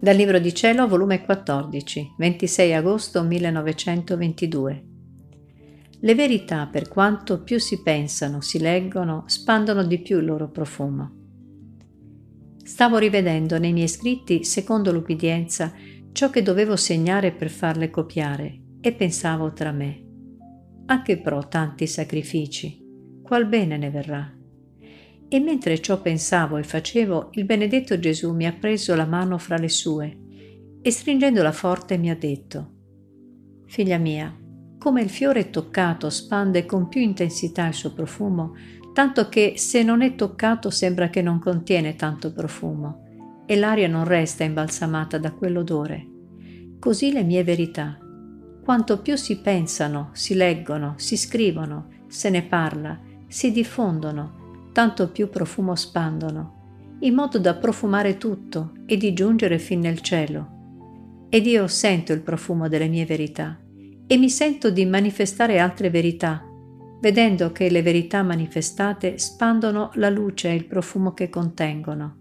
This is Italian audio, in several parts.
Dal Libro di Cielo, volume 14, 26 agosto 1922. Le verità, per quanto più si pensano, si leggono, spandono di più il loro profumo. Stavo rivedendo nei miei scritti, secondo l'ubbidienza, ciò che dovevo segnare per farle copiare e pensavo tra me. A che pro tanti sacrifici? Qual bene ne verrà? E mentre ciò pensavo e facevo, il benedetto Gesù mi ha preso la mano fra le sue e stringendola forte mi ha detto, Figlia mia, come il fiore toccato spande con più intensità il suo profumo, tanto che se non è toccato sembra che non contiene tanto profumo e l'aria non resta imbalsamata da quell'odore. Così le mie verità. Quanto più si pensano, si leggono, si scrivono, se ne parla, si diffondono, tanto più profumo spandono, in modo da profumare tutto e di giungere fin nel cielo. Ed io sento il profumo delle mie verità e mi sento di manifestare altre verità, vedendo che le verità manifestate spandono la luce e il profumo che contengono.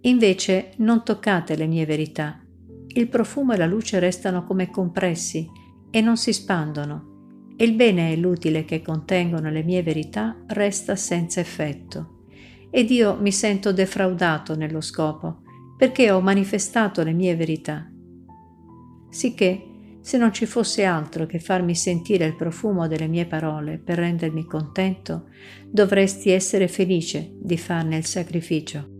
Invece non toccate le mie verità, il profumo e la luce restano come compressi e non si spandono il bene e l'utile che contengono le mie verità resta senza effetto. Ed io mi sento defraudato nello scopo, perché ho manifestato le mie verità. Sicché, se non ci fosse altro che farmi sentire il profumo delle mie parole per rendermi contento, dovresti essere felice di farne il sacrificio.